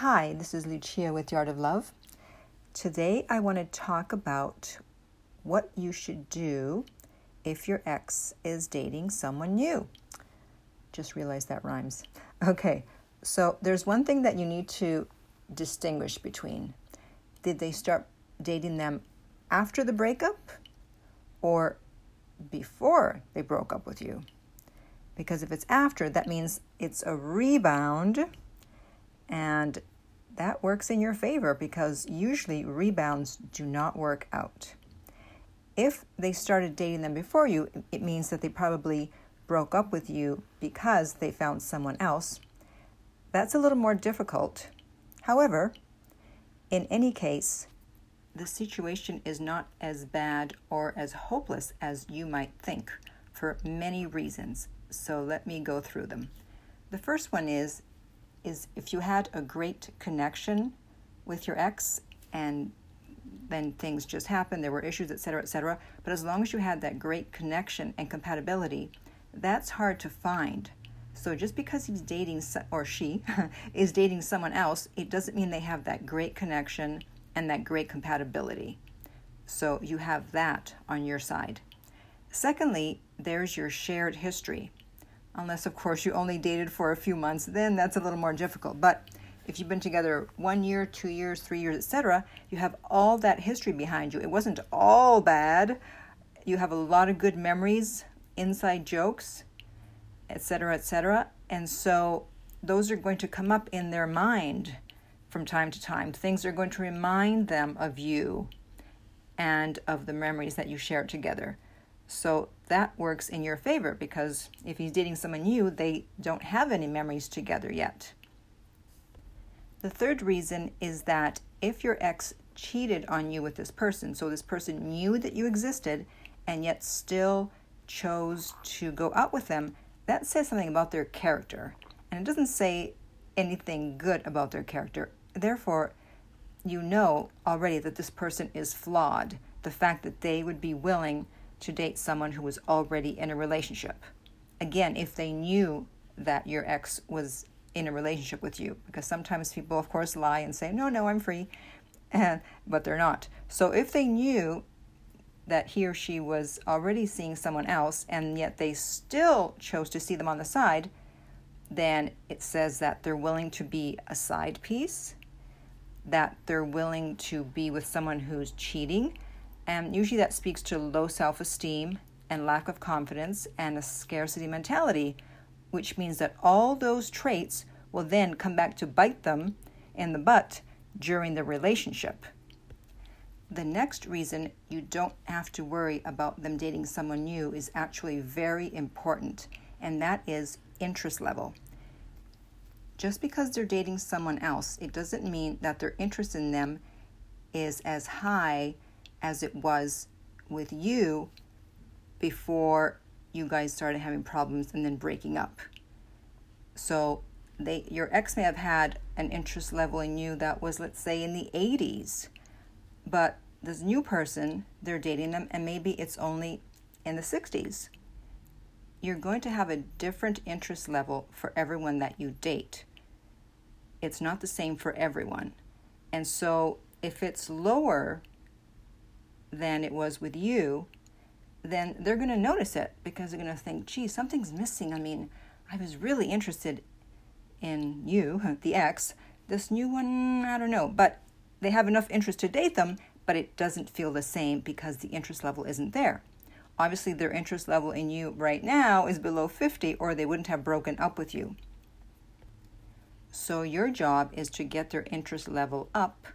Hi, this is Lucia with Art of Love. Today I want to talk about what you should do if your ex is dating someone new. Just realized that rhymes. Okay, so there's one thing that you need to distinguish between. Did they start dating them after the breakup or before they broke up with you? Because if it's after, that means it's a rebound and that works in your favor because usually rebounds do not work out. If they started dating them before you, it means that they probably broke up with you because they found someone else. That's a little more difficult. However, in any case, the situation is not as bad or as hopeless as you might think for many reasons. So let me go through them. The first one is is if you had a great connection with your ex and then things just happened, there were issues, etc., etc. But as long as you had that great connection and compatibility, that's hard to find. So just because he's dating or she is dating someone else, it doesn't mean they have that great connection and that great compatibility. So you have that on your side. Secondly, there's your shared history unless, of course, you only dated for a few months, then that's a little more difficult. But if you've been together one year, two years, three years, etc., you have all that history behind you. It wasn't all bad. You have a lot of good memories, inside jokes, etc., etc. And so those are going to come up in their mind from time to time. Things are going to remind them of you and of the memories that you shared together. So that works in your favor because if he's dating someone new, they don't have any memories together yet. The third reason is that if your ex cheated on you with this person, so this person knew that you existed and yet still chose to go out with them, that says something about their character. And it doesn't say anything good about their character. Therefore, you know already that this person is flawed. The fact that they would be willing to date someone who was already in a relationship. Again, if they knew that your ex was in a relationship with you, because sometimes people, of course, lie and say, no, no, I'm free, and, but they're not. So if they knew that he or she was already seeing someone else and yet they still chose to see them on the side, then it says that they're willing to be a side piece, that they're willing to be with someone who's cheating, and usually that speaks to low self esteem and lack of confidence and a scarcity mentality, which means that all those traits will then come back to bite them in the butt during the relationship. The next reason you don't have to worry about them dating someone new is actually very important, and that is interest level. Just because they're dating someone else, it doesn't mean that their interest in them is as high as it was with you before you guys started having problems and then breaking up. So they your ex may have had an interest level in you that was let's say in the 80s. But this new person, they're dating them and maybe it's only in the 60s. You're going to have a different interest level for everyone that you date. It's not the same for everyone. And so if it's lower than it was with you, then they're going to notice it because they're going to think, gee, something's missing. I mean, I was really interested in you, the ex. This new one, I don't know. But they have enough interest to date them, but it doesn't feel the same because the interest level isn't there. Obviously, their interest level in you right now is below 50, or they wouldn't have broken up with you. So, your job is to get their interest level up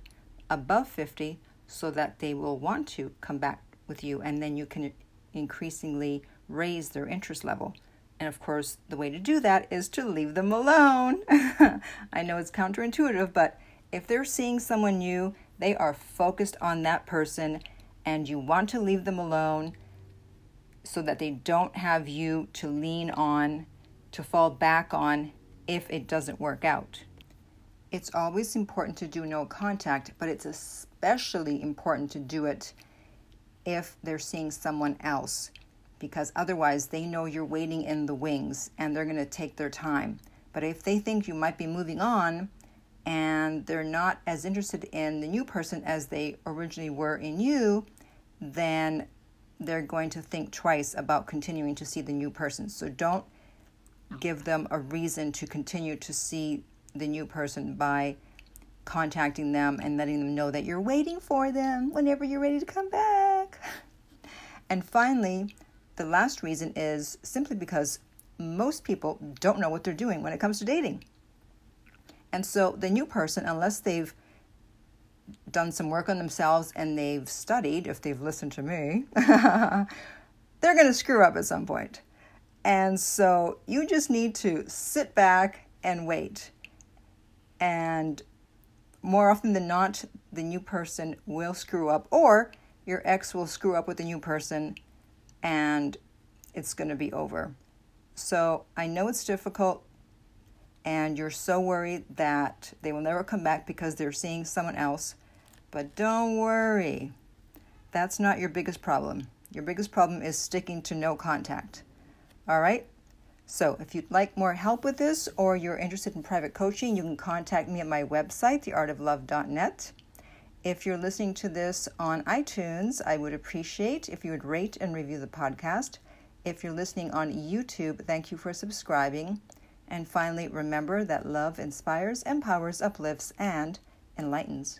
above 50 so that they will want to come back with you and then you can increasingly raise their interest level. And of course, the way to do that is to leave them alone. I know it's counterintuitive, but if they're seeing someone new, they are focused on that person and you want to leave them alone so that they don't have you to lean on, to fall back on if it doesn't work out. It's always important to do no contact, but it's especially important to do it if they're seeing someone else because otherwise they know you're waiting in the wings and they're going to take their time. But if they think you might be moving on, and they're not as interested in the new person as they originally were in you, then they're going to think twice about continuing to see the new person. So don't give them a reason to continue to see the new person by contacting them and letting them know that you're waiting for them whenever you're ready to come back. And finally, the last reason is simply because most people don't know what they're doing when it comes to dating. And so the new person, unless they've done some work on themselves and they've studied, if they've listened to me, they're going to screw up at some point. And so you just need to sit back and wait. And more often than not, the new person will screw up, or your ex will screw up with the new person and it's going to be over. So I know it's difficult and you're so worried that they will never come back because they're seeing someone else. But don't worry, that's not your biggest problem. Your biggest problem is sticking to no contact. All right? So, if you'd like more help with this or you're interested in private coaching, you can contact me at my website, theartoflove.net. If you're listening to this on iTunes, I would appreciate if you would rate and review the podcast. If you're listening on YouTube, thank you for subscribing. And finally, remember that love inspires, empowers, uplifts, and enlightens.